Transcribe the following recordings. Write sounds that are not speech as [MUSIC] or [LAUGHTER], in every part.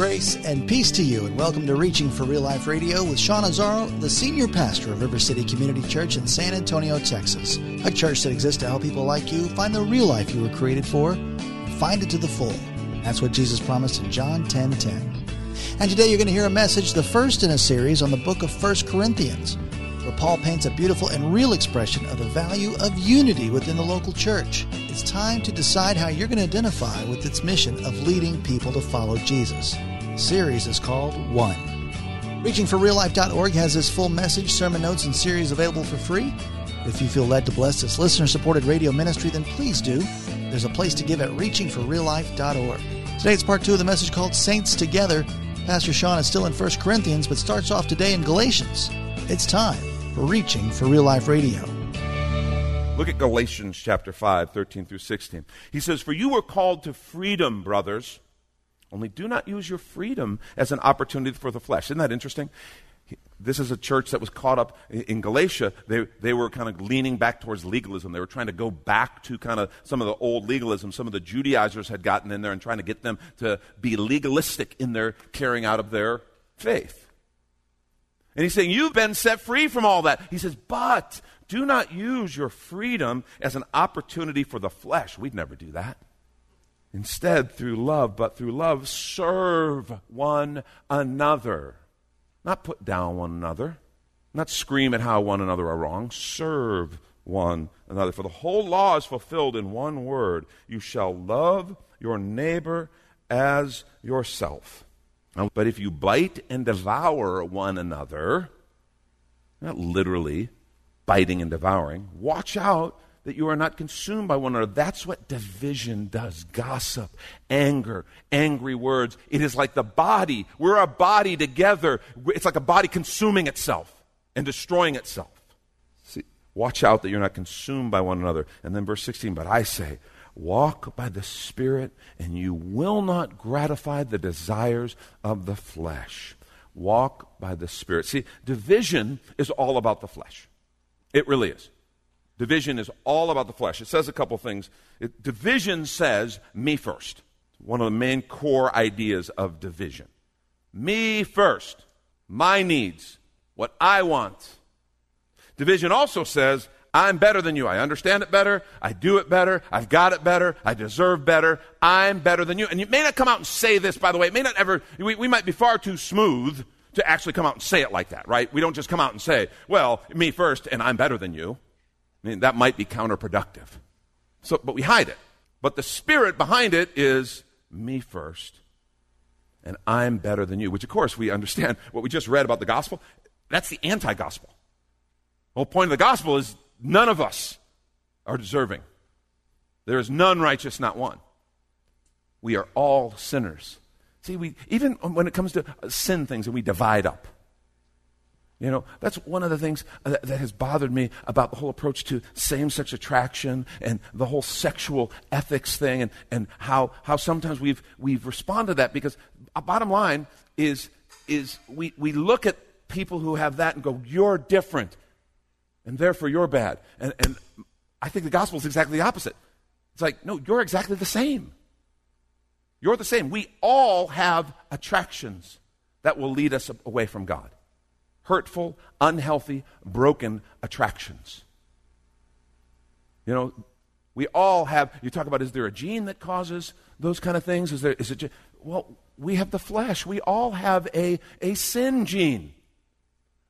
Grace and peace to you, and welcome to Reaching for Real Life Radio with Sean Azzaro, the senior pastor of River City Community Church in San Antonio, Texas. A church that exists to help people like you find the real life you were created for and find it to the full. That's what Jesus promised in John 10 10. And today you're going to hear a message, the first in a series on the book of 1 Corinthians, where Paul paints a beautiful and real expression of the value of unity within the local church. It's time to decide how you're going to identify with its mission of leading people to follow Jesus. Series is called One. ReachingForRealLife.org has this full message, sermon notes, and series available for free. If you feel led to bless this listener supported radio ministry, then please do. There's a place to give at reachingforreallife.org. Today it's part two of the message called Saints Together. Pastor Sean is still in 1 Corinthians, but starts off today in Galatians. It's time for Reaching for Real Life Radio. Look at Galatians chapter 5, 13 through 16. He says, For you were called to freedom, brothers. Only do not use your freedom as an opportunity for the flesh. Isn't that interesting? This is a church that was caught up in Galatia. They, they were kind of leaning back towards legalism. They were trying to go back to kind of some of the old legalism. Some of the Judaizers had gotten in there and trying to get them to be legalistic in their carrying out of their faith. And he's saying, You've been set free from all that. He says, But do not use your freedom as an opportunity for the flesh. We'd never do that. Instead, through love, but through love, serve one another. Not put down one another, not scream at how one another are wrong. Serve one another. For the whole law is fulfilled in one word you shall love your neighbor as yourself. But if you bite and devour one another, not literally biting and devouring, watch out that you are not consumed by one another. That's what division does gossip, anger, angry words. It is like the body. We're a body together. It's like a body consuming itself and destroying itself. See, watch out that you're not consumed by one another. And then verse 16, but I say, walk by the Spirit, and you will not gratify the desires of the flesh. Walk by the Spirit. See, division is all about the flesh. It really is. Division is all about the flesh. It says a couple things. It, division says, me first. One of the main core ideas of division. Me first. My needs. What I want. Division also says, I'm better than you. I understand it better. I do it better. I've got it better. I deserve better. I'm better than you. And you may not come out and say this, by the way. It may not ever, we, we might be far too smooth to actually come out and say it like that, right? We don't just come out and say, well, me first and I'm better than you. I mean, that might be counterproductive. So, but we hide it. But the spirit behind it is me first, and I'm better than you, which, of course, we understand [LAUGHS] what we just read about the gospel. That's the anti gospel. The whole point of the gospel is none of us are deserving. There is none righteous, not one. We are all sinners. See, we, even when it comes to sin things, and we divide up. You know, that's one of the things that, that, has bothered me about the whole approach to same sex attraction and the whole sexual ethics thing and, and how, how sometimes we've, we've responded to that because a bottom line is, is we, we look at people who have that and go, You're different, and therefore you're bad. And, and I think the gospel is exactly the opposite. It's like, No, you're exactly the same. You're the same. We all have attractions that will lead us away from God hurtful, unhealthy, broken attractions. You know, we all have, you talk about is there a gene that causes those kind of things? Is there, is it, well, we have the flesh. We all have a, a sin gene.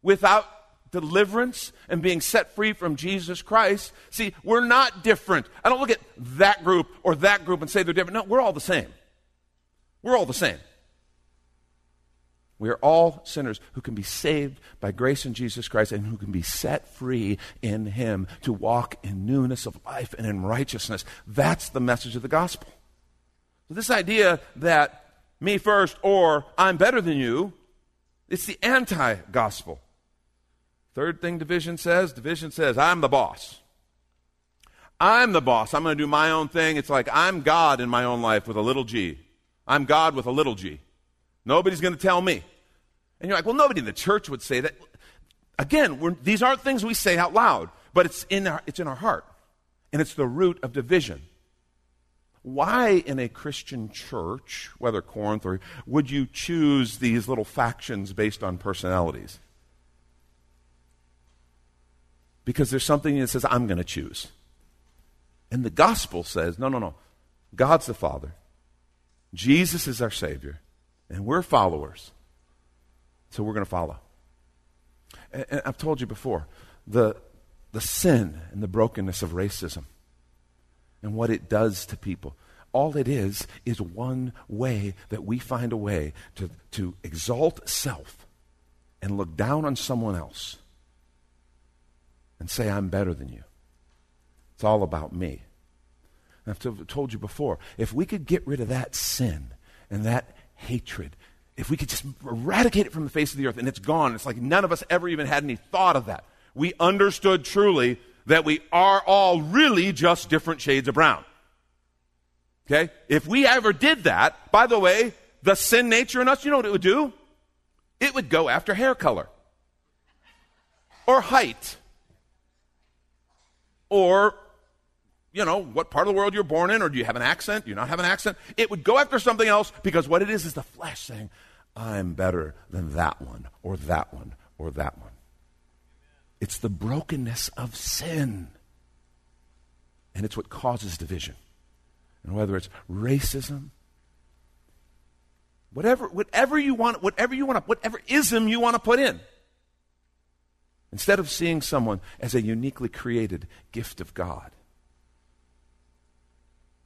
Without deliverance and being set free from Jesus Christ, see, we're not different. I don't look at that group or that group and say they're different. No, we're all the same. We're all the same. We are all sinners who can be saved by grace in Jesus Christ and who can be set free in Him to walk in newness of life and in righteousness. That's the message of the gospel. So, this idea that me first or I'm better than you, it's the anti gospel. Third thing division says division says, I'm the boss. I'm the boss. I'm going to do my own thing. It's like I'm God in my own life with a little g. I'm God with a little g. Nobody's going to tell me. And you're like, well, nobody in the church would say that. Again, these aren't things we say out loud, but it's in, our, it's in our heart. And it's the root of division. Why in a Christian church, whether Corinth or, would you choose these little factions based on personalities? Because there's something that says, I'm going to choose. And the gospel says, no, no, no. God's the Father. Jesus is our Savior. And we're followers. So we're going to follow. And, and I've told you before the, the sin and the brokenness of racism and what it does to people. All it is is one way that we find a way to, to exalt self and look down on someone else and say, I'm better than you. It's all about me. I've told you before, if we could get rid of that sin and that hatred, if we could just eradicate it from the face of the earth and it's gone, it's like none of us ever even had any thought of that. We understood truly that we are all really just different shades of brown. Okay? If we ever did that, by the way, the sin nature in us, you know what it would do? It would go after hair color or height or you know, what part of the world you're born in, or do you have an accent? Do you not have an accent? It would go after something else because what it is is the flesh saying, I'm better than that one, or that one, or that one. It's the brokenness of sin. And it's what causes division. And whether it's racism, whatever, whatever you want, whatever you want to, whatever ism you want to put in. Instead of seeing someone as a uniquely created gift of God,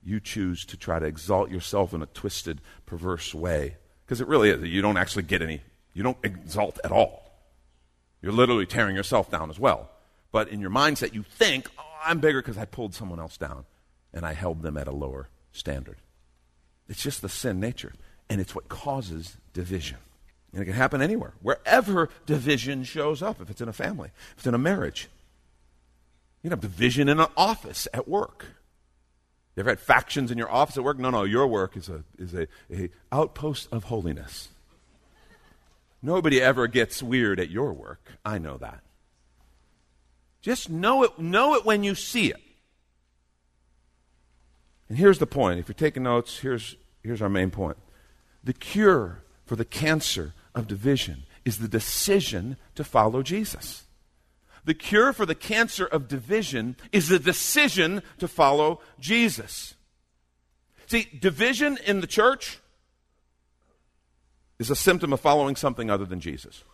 you choose to try to exalt yourself in a twisted, perverse way. Because it really is. You don't actually get any, you don't exalt at all. You're literally tearing yourself down as well. But in your mindset, you think, oh, I'm bigger because I pulled someone else down and I held them at a lower standard. It's just the sin nature. And it's what causes division. And it can happen anywhere, wherever division shows up, if it's in a family, if it's in a marriage. You can have division in an office at work. You ever had factions in your office at work? No, no, your work is a, is a, a outpost of holiness. Nobody ever gets weird at your work. I know that. Just know it, know it when you see it. And here's the point. If you're taking notes, here's, here's our main point. The cure for the cancer of division is the decision to follow Jesus. The cure for the cancer of division is the decision to follow Jesus. See, division in the church is a symptom of following something other than Jesus.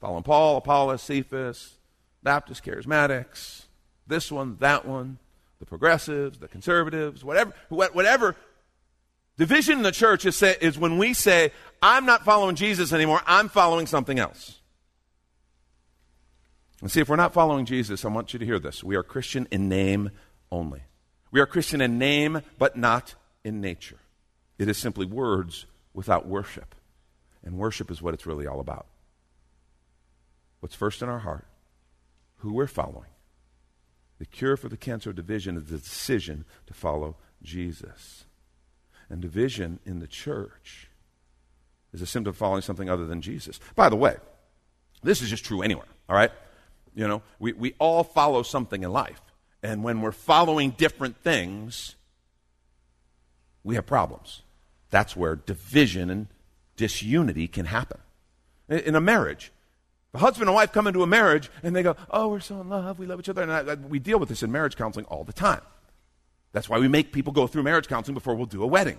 Following Paul, Apollos, Cephas, Baptist charismatics, this one, that one, the progressives, the conservatives, whatever, whatever. Division in the church is, say, is when we say, I'm not following Jesus anymore, I'm following something else. And see, if we're not following Jesus, I want you to hear this. We are Christian in name only. We are Christian in name, but not in nature. It is simply words without worship. And worship is what it's really all about. What's first in our heart, who we're following. The cure for the cancer of division is the decision to follow Jesus. And division in the church is a symptom of following something other than Jesus. By the way, this is just true anywhere, all right? You know, we, we all follow something in life. And when we're following different things, we have problems. That's where division and disunity can happen. In a marriage, the husband and wife come into a marriage and they go, Oh, we're so in love, we love each other. And I, I, we deal with this in marriage counseling all the time. That's why we make people go through marriage counseling before we'll do a wedding.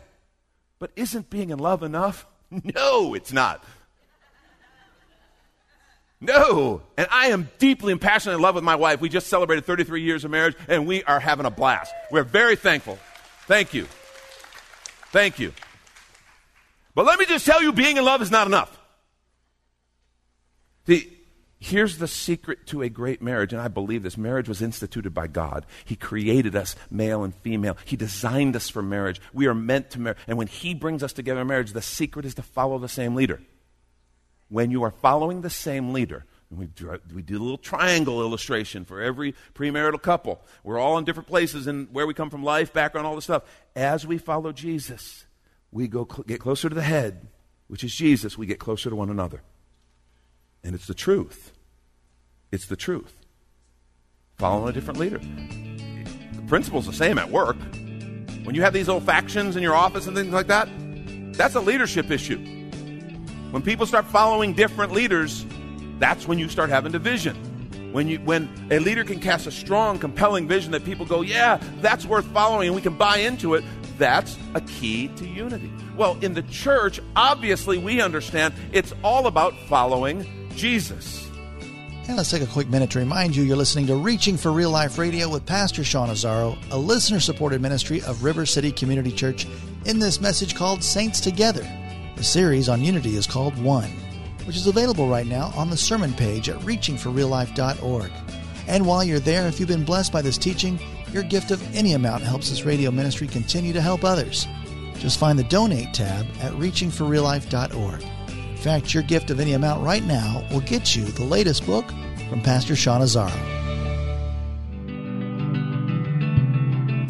But isn't being in love enough? [LAUGHS] No, it's not. No. And I am deeply and passionately in love with my wife. We just celebrated 33 years of marriage, and we are having a blast. We're very thankful. Thank you. Thank you. But let me just tell you, being in love is not enough. See, here's the secret to a great marriage, and I believe this marriage was instituted by God. He created us, male and female. He designed us for marriage. We are meant to marry. And when He brings us together in marriage, the secret is to follow the same leader. When you are following the same leader, we we do a little triangle illustration for every premarital couple. We're all in different places and where we come from, life, background, all this stuff. As we follow Jesus, we go cl- get closer to the head, which is Jesus. We get closer to one another. And it's the truth. It's the truth. Following a different leader. The principle's the same at work. When you have these little factions in your office and things like that, that's a leadership issue. When people start following different leaders, that's when you start having division. When, you, when a leader can cast a strong, compelling vision that people go, yeah, that's worth following and we can buy into it, that's a key to unity. Well, in the church, obviously, we understand it's all about following Jesus. And let's take a quick minute to remind you you're listening to Reaching for Real Life Radio with Pastor Sean Azzaro, a listener supported ministry of River City Community Church, in this message called Saints Together. The series on unity is called One which is available right now on the sermon page at reachingforreallife.org. And while you're there, if you've been blessed by this teaching, your gift of any amount helps this radio ministry continue to help others. Just find the Donate tab at reachingforreallife.org. In fact, your gift of any amount right now will get you the latest book from Pastor Sean Azzaro.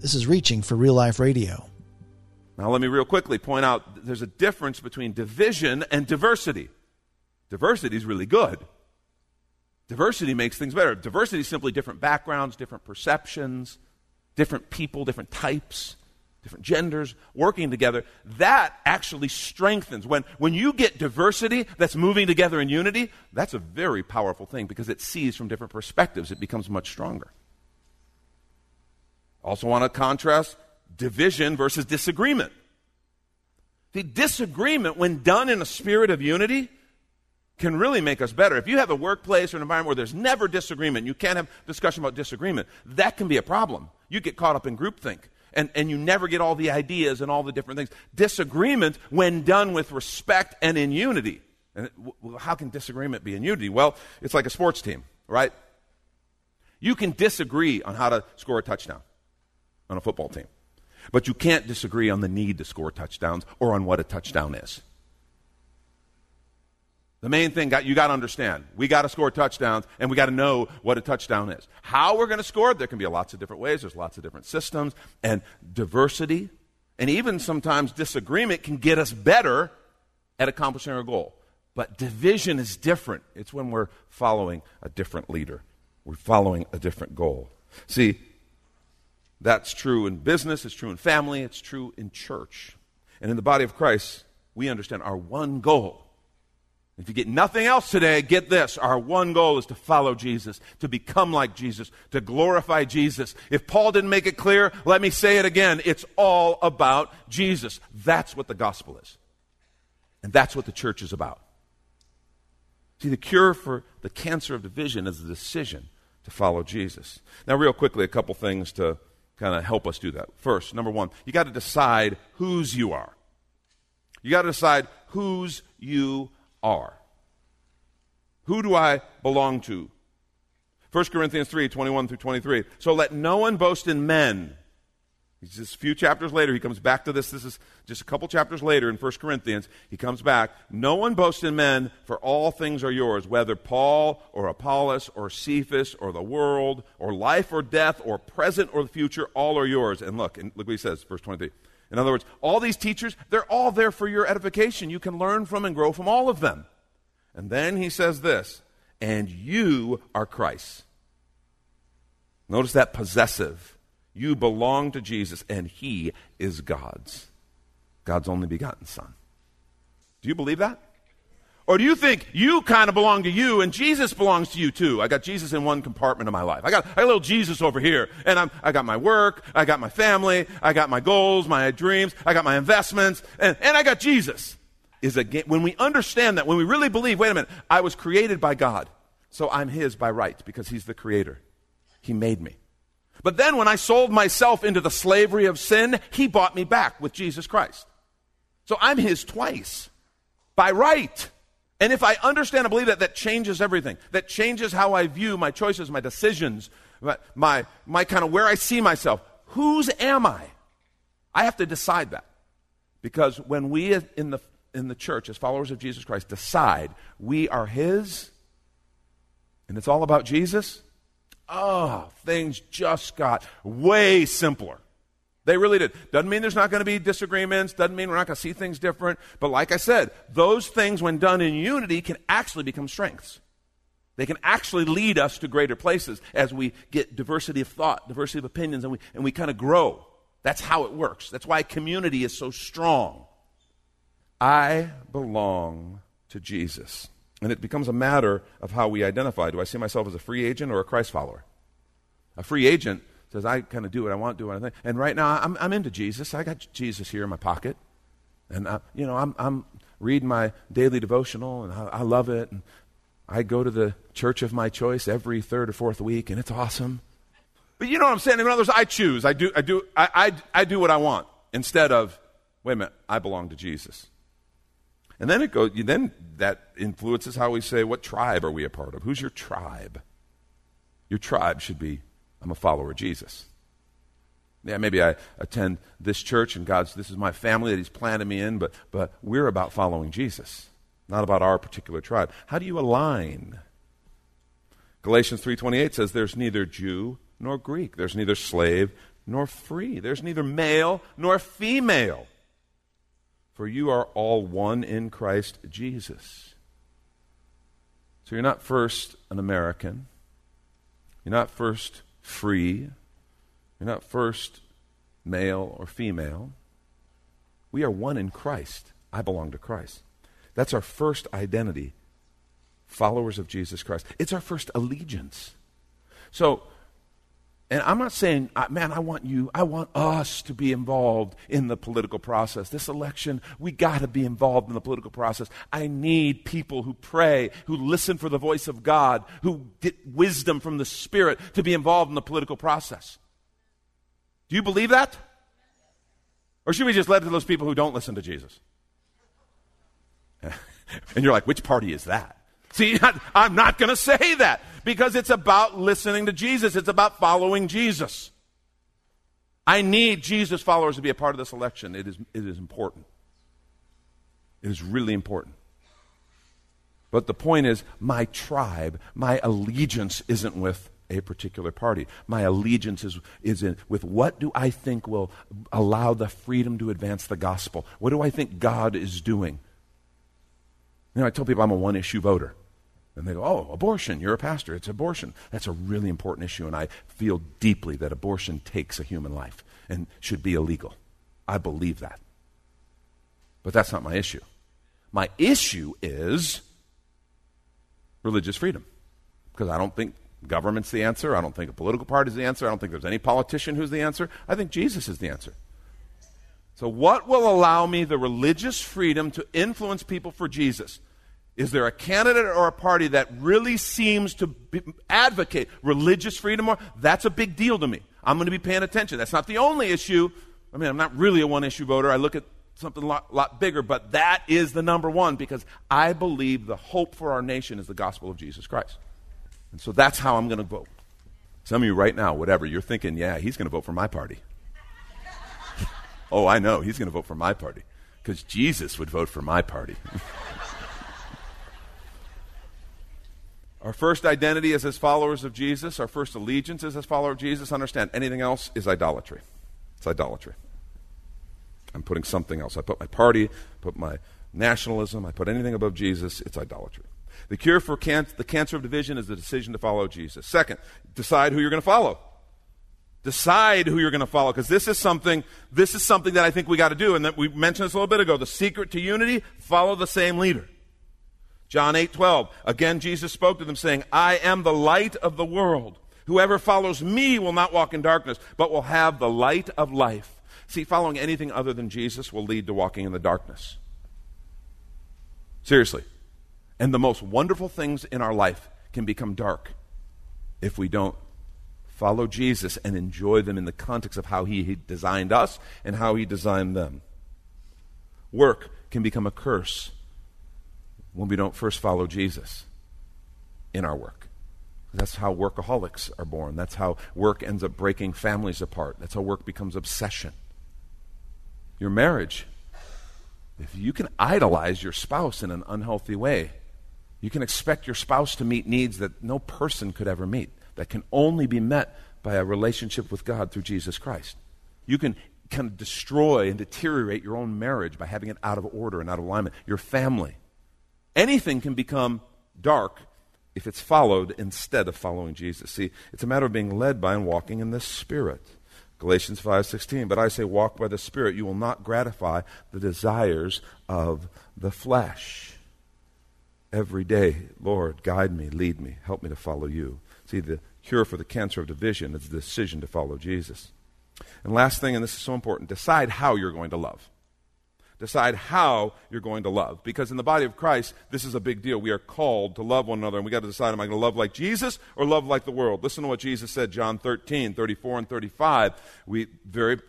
This is Reaching for Real Life Radio. Now, let me real quickly point out there's a difference between division and diversity. Diversity is really good. Diversity makes things better. Diversity is simply different backgrounds, different perceptions, different people, different types, different genders working together. That actually strengthens. When, when you get diversity that's moving together in unity, that's a very powerful thing because it sees from different perspectives. It becomes much stronger. Also, want to contrast division versus disagreement. The disagreement, when done in a spirit of unity, can really make us better. If you have a workplace or an environment where there's never disagreement, you can't have discussion about disagreement, that can be a problem. You get caught up in groupthink. And, and you never get all the ideas and all the different things. Disagreement, when done with respect and in unity. And how can disagreement be in unity? Well, it's like a sports team, right? You can disagree on how to score a touchdown on a football team. But you can't disagree on the need to score touchdowns or on what a touchdown is. The main thing got, you got to understand we got to score touchdowns and we got to know what a touchdown is. How we're going to score there can be lots of different ways, there's lots of different systems, and diversity and even sometimes disagreement can get us better at accomplishing our goal. But division is different. It's when we're following a different leader, we're following a different goal. See, that's true in business, it's true in family, it's true in church. And in the body of Christ, we understand our one goal. If you get nothing else today, get this. Our one goal is to follow Jesus, to become like Jesus, to glorify Jesus. If Paul didn't make it clear, let me say it again. It's all about Jesus. That's what the gospel is. And that's what the church is about. See, the cure for the cancer of division is the decision to follow Jesus. Now, real quickly, a couple things to kind of help us do that. First, number one, you got to decide whose you are. You got to decide whose you are. Who do I belong to? 1 Corinthians 3 21 through 23. So let no one boast in men. Just a few chapters later, he comes back to this. This is just a couple chapters later in 1 Corinthians. He comes back. No one boasts in men, for all things are yours, whether Paul or Apollos or Cephas or the world or life or death or present or the future, all are yours. And look, and look what he says, verse 23. In other words, all these teachers, they're all there for your edification. You can learn from and grow from all of them. And then he says this, and you are Christ. Notice that possessive. You belong to Jesus, and He is God's. God's only begotten Son. Do you believe that? Or do you think you kind of belong to you and Jesus belongs to you too? I got Jesus in one compartment of my life. I got, I got a little Jesus over here. And I'm, I got my work, I got my family, I got my goals, my dreams, I got my investments, and, and I got Jesus. Is a when we understand that, when we really believe, wait a minute, I was created by God, so I'm His by right because He's the creator. He made me. But then when I sold myself into the slavery of sin, He bought me back with Jesus Christ. So I'm His twice by right. And if I understand and believe that, that changes everything. That changes how I view my choices, my decisions, my, my, my kind of where I see myself. Whose am I? I have to decide that. Because when we in the, in the church, as followers of Jesus Christ, decide we are His, and it's all about Jesus, oh, things just got way simpler. They really did. Doesn't mean there's not going to be disagreements, doesn't mean we're not going to see things different. But like I said, those things, when done in unity, can actually become strengths. They can actually lead us to greater places as we get diversity of thought, diversity of opinions, and we, and we kind of grow. That's how it works. That's why community is so strong. I belong to Jesus. And it becomes a matter of how we identify. Do I see myself as a free agent or a Christ follower? A free agent says, I kind of do what I want, do what I think. And right now, I'm, I'm into Jesus. I got Jesus here in my pocket. And, I, you know, I'm, I'm reading my daily devotional, and I, I love it. And I go to the church of my choice every third or fourth week, and it's awesome. But you know what I'm saying? In other words, I choose. I do, I do, I, I, I do what I want instead of, wait a minute, I belong to Jesus. And then it goes, then that influences how we say, what tribe are we a part of? Who's your tribe? Your tribe should be, I'm a follower of Jesus. Yeah, maybe I attend this church and God's, this is my family that He's planted me in, but, but we're about following Jesus, not about our particular tribe. How do you align? Galatians 3.28 says there's neither Jew nor Greek. There's neither slave nor free. There's neither male nor female for you are all one in Christ Jesus. So you're not first an American. You're not first free. You're not first male or female. We are one in Christ. I belong to Christ. That's our first identity, followers of Jesus Christ. It's our first allegiance. So and I'm not saying, man, I want you, I want us to be involved in the political process. This election, we got to be involved in the political process. I need people who pray, who listen for the voice of God, who get wisdom from the Spirit to be involved in the political process. Do you believe that? Or should we just let it to those people who don't listen to Jesus? [LAUGHS] and you're like, which party is that? See, [LAUGHS] I'm not going to say that because it's about listening to Jesus. It's about following Jesus. I need Jesus followers to be a part of this election. It is, it is important. It is really important. But the point is, my tribe, my allegiance isn't with a particular party. My allegiance is, is in, with what do I think will allow the freedom to advance the gospel? What do I think God is doing? You know, I tell people I'm a one issue voter. And they go, oh, abortion, you're a pastor, it's abortion. That's a really important issue, and I feel deeply that abortion takes a human life and should be illegal. I believe that. But that's not my issue. My issue is religious freedom. Because I don't think government's the answer. I don't think a political party is the answer. I don't think there's any politician who's the answer. I think Jesus is the answer. So, what will allow me the religious freedom to influence people for Jesus? Is there a candidate or a party that really seems to advocate religious freedom more? That's a big deal to me. I'm going to be paying attention. That's not the only issue. I mean, I'm not really a one issue voter. I look at something a lot, lot bigger, but that is the number one because I believe the hope for our nation is the gospel of Jesus Christ. And so that's how I'm going to vote. Some of you right now, whatever, you're thinking, yeah, he's going to vote for my party. [LAUGHS] Oh, I know. He's going to vote for my party because Jesus would vote for my party. [LAUGHS] our first identity is as followers of Jesus. Our first allegiance is as followers of Jesus. Understand, anything else is idolatry. It's idolatry. I'm putting something else. I put my party, put my nationalism, I put anything above Jesus, it's idolatry. The cure for can- the cancer of division is the decision to follow Jesus. Second, decide who you're going to follow. Decide who you're going to follow because this is something this is something that I think we got to do and that we mentioned this a little bit ago. The secret to unity, follow the same leader. John 8:12. Again Jesus spoke to them saying, "I am the light of the world. Whoever follows me will not walk in darkness, but will have the light of life." See, following anything other than Jesus will lead to walking in the darkness. Seriously. And the most wonderful things in our life can become dark if we don't follow Jesus and enjoy them in the context of how He designed us and how He designed them. Work can become a curse when we don't first follow Jesus in our work. That's how workaholics are born. That's how work ends up breaking families apart. That's how work becomes obsession. Your marriage if you can idolize your spouse in an unhealthy way, you can expect your spouse to meet needs that no person could ever meet, that can only be met by a relationship with God through Jesus Christ. You can kind of destroy and deteriorate your own marriage by having it out of order and out of alignment, your family. Anything can become dark if it's followed instead of following Jesus. See, it's a matter of being led by and walking in the Spirit. Galatians 5:16 But I say walk by the spirit you will not gratify the desires of the flesh. Every day, Lord, guide me, lead me, help me to follow you. See, the cure for the cancer of division is the decision to follow Jesus. And last thing, and this is so important, decide how you're going to love. Decide how you're going to love. Because in the body of Christ, this is a big deal. We are called to love one another, and we got to decide am I going to love like Jesus or love like the world? Listen to what Jesus said, John 13, 34 and 35. We very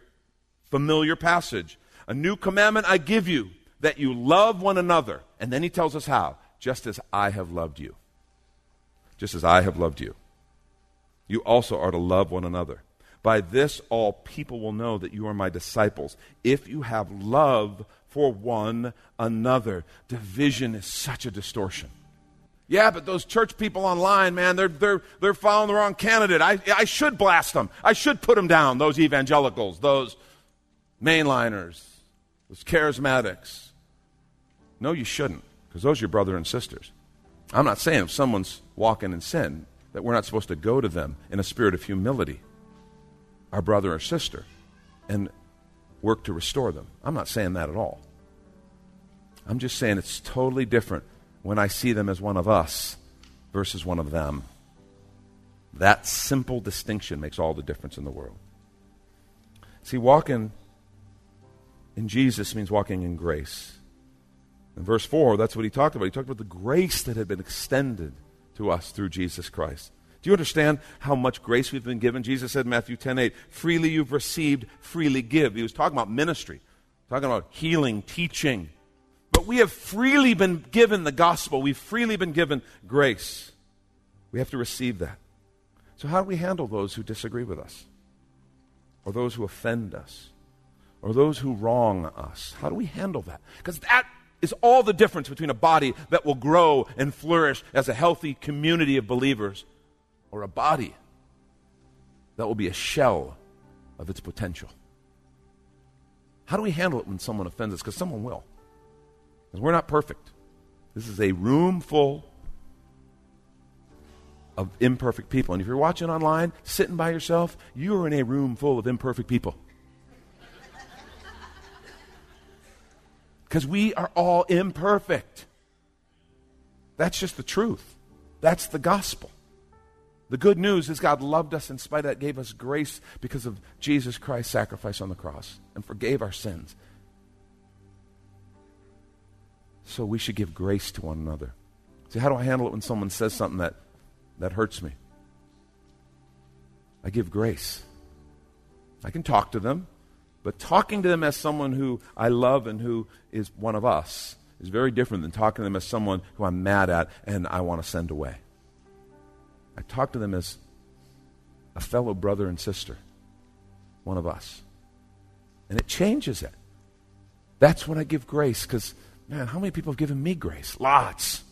familiar passage. A new commandment I give you, that you love one another. And then he tells us how. Just as I have loved you. Just as I have loved you. You also are to love one another. By this, all people will know that you are my disciples, if you have love for one another. Division is such a distortion. Yeah, but those church people online, man, they're, they're, they're following the wrong candidate. I, I should blast them. I should put them down, those evangelicals, those mainliners, those charismatics. No, you shouldn't, because those are your brother and sisters. I'm not saying if someone's walking in sin that we're not supposed to go to them in a spirit of humility, our brother or sister, and work to restore them. I'm not saying that at all. I'm just saying it's totally different when I see them as one of us versus one of them. That simple distinction makes all the difference in the world. See, walking in Jesus means walking in grace. In verse 4, that's what he talked about. He talked about the grace that had been extended to us through Jesus Christ. Do you understand how much grace we've been given? Jesus said in Matthew 10 8, freely you've received, freely give. He was talking about ministry, talking about healing, teaching. But we have freely been given the gospel, we've freely been given grace. We have to receive that. So, how do we handle those who disagree with us? Or those who offend us? Or those who wrong us? How do we handle that? Because that is all the difference between a body that will grow and flourish as a healthy community of believers or a body that will be a shell of its potential. How do we handle it when someone offends us? Because someone will. Because we're not perfect. This is a room full of imperfect people. And if you're watching online, sitting by yourself, you are in a room full of imperfect people. Because we are all imperfect. That's just the truth. That's the gospel. The good news is God loved us in spite of that, gave us grace because of Jesus Christ's sacrifice on the cross and forgave our sins. So we should give grace to one another. See, how do I handle it when someone says something that, that hurts me? I give grace. I can talk to them, but talking to them as someone who I love and who is one of us is very different than talking to them as someone who I'm mad at and I want to send away. I talk to them as a fellow brother and sister, one of us. And it changes it. That's when I give grace because, man, how many people have given me grace? Lots.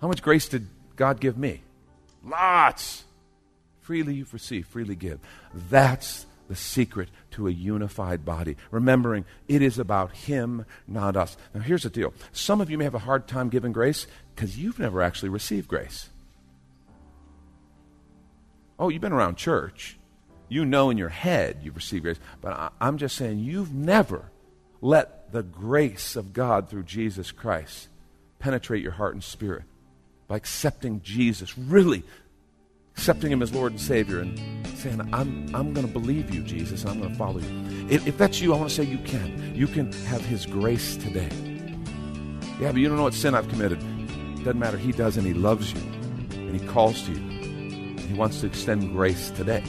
How much grace did God give me? Lots. Freely you've received, freely give. That's the secret to a unified body. Remembering it is about Him, not us. Now, here's the deal some of you may have a hard time giving grace because you've never actually received grace. Oh, you've been around church. You know in your head you've received grace. But I, I'm just saying you've never let the grace of God through Jesus Christ penetrate your heart and spirit by accepting Jesus, really accepting Him as Lord and Savior, and saying, I'm, I'm going to believe you, Jesus, and I'm going to follow you. If, if that's you, I want to say you can. You can have His grace today. Yeah, but you don't know what sin I've committed. Doesn't matter. He does, and He loves you, and He calls to you. And He wants to extend grace today.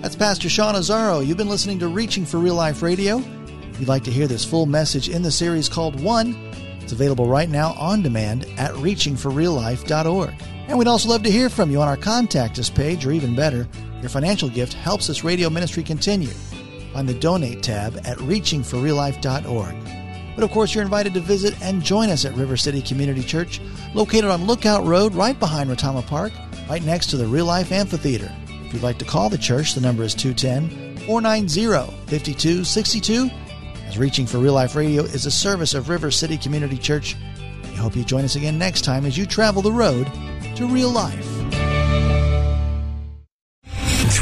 That's Pastor Sean Azzaro. You've been listening to Reaching for Real Life Radio. If you'd like to hear this full message in the series called One, it's available right now on demand at reachingforreallife.org. And we'd also love to hear from you on our Contact Us page, or even better, your financial gift helps this radio ministry continue. Find the Donate tab at reachingforreallife.org. But of course, you're invited to visit and join us at River City Community Church, located on Lookout Road right behind Retama Park right next to the Real Life Amphitheater. If you'd like to call the church, the number is 210 490 5262. Reaching for Real Life Radio is a service of River City Community Church. We hope you join us again next time as you travel the road to real life.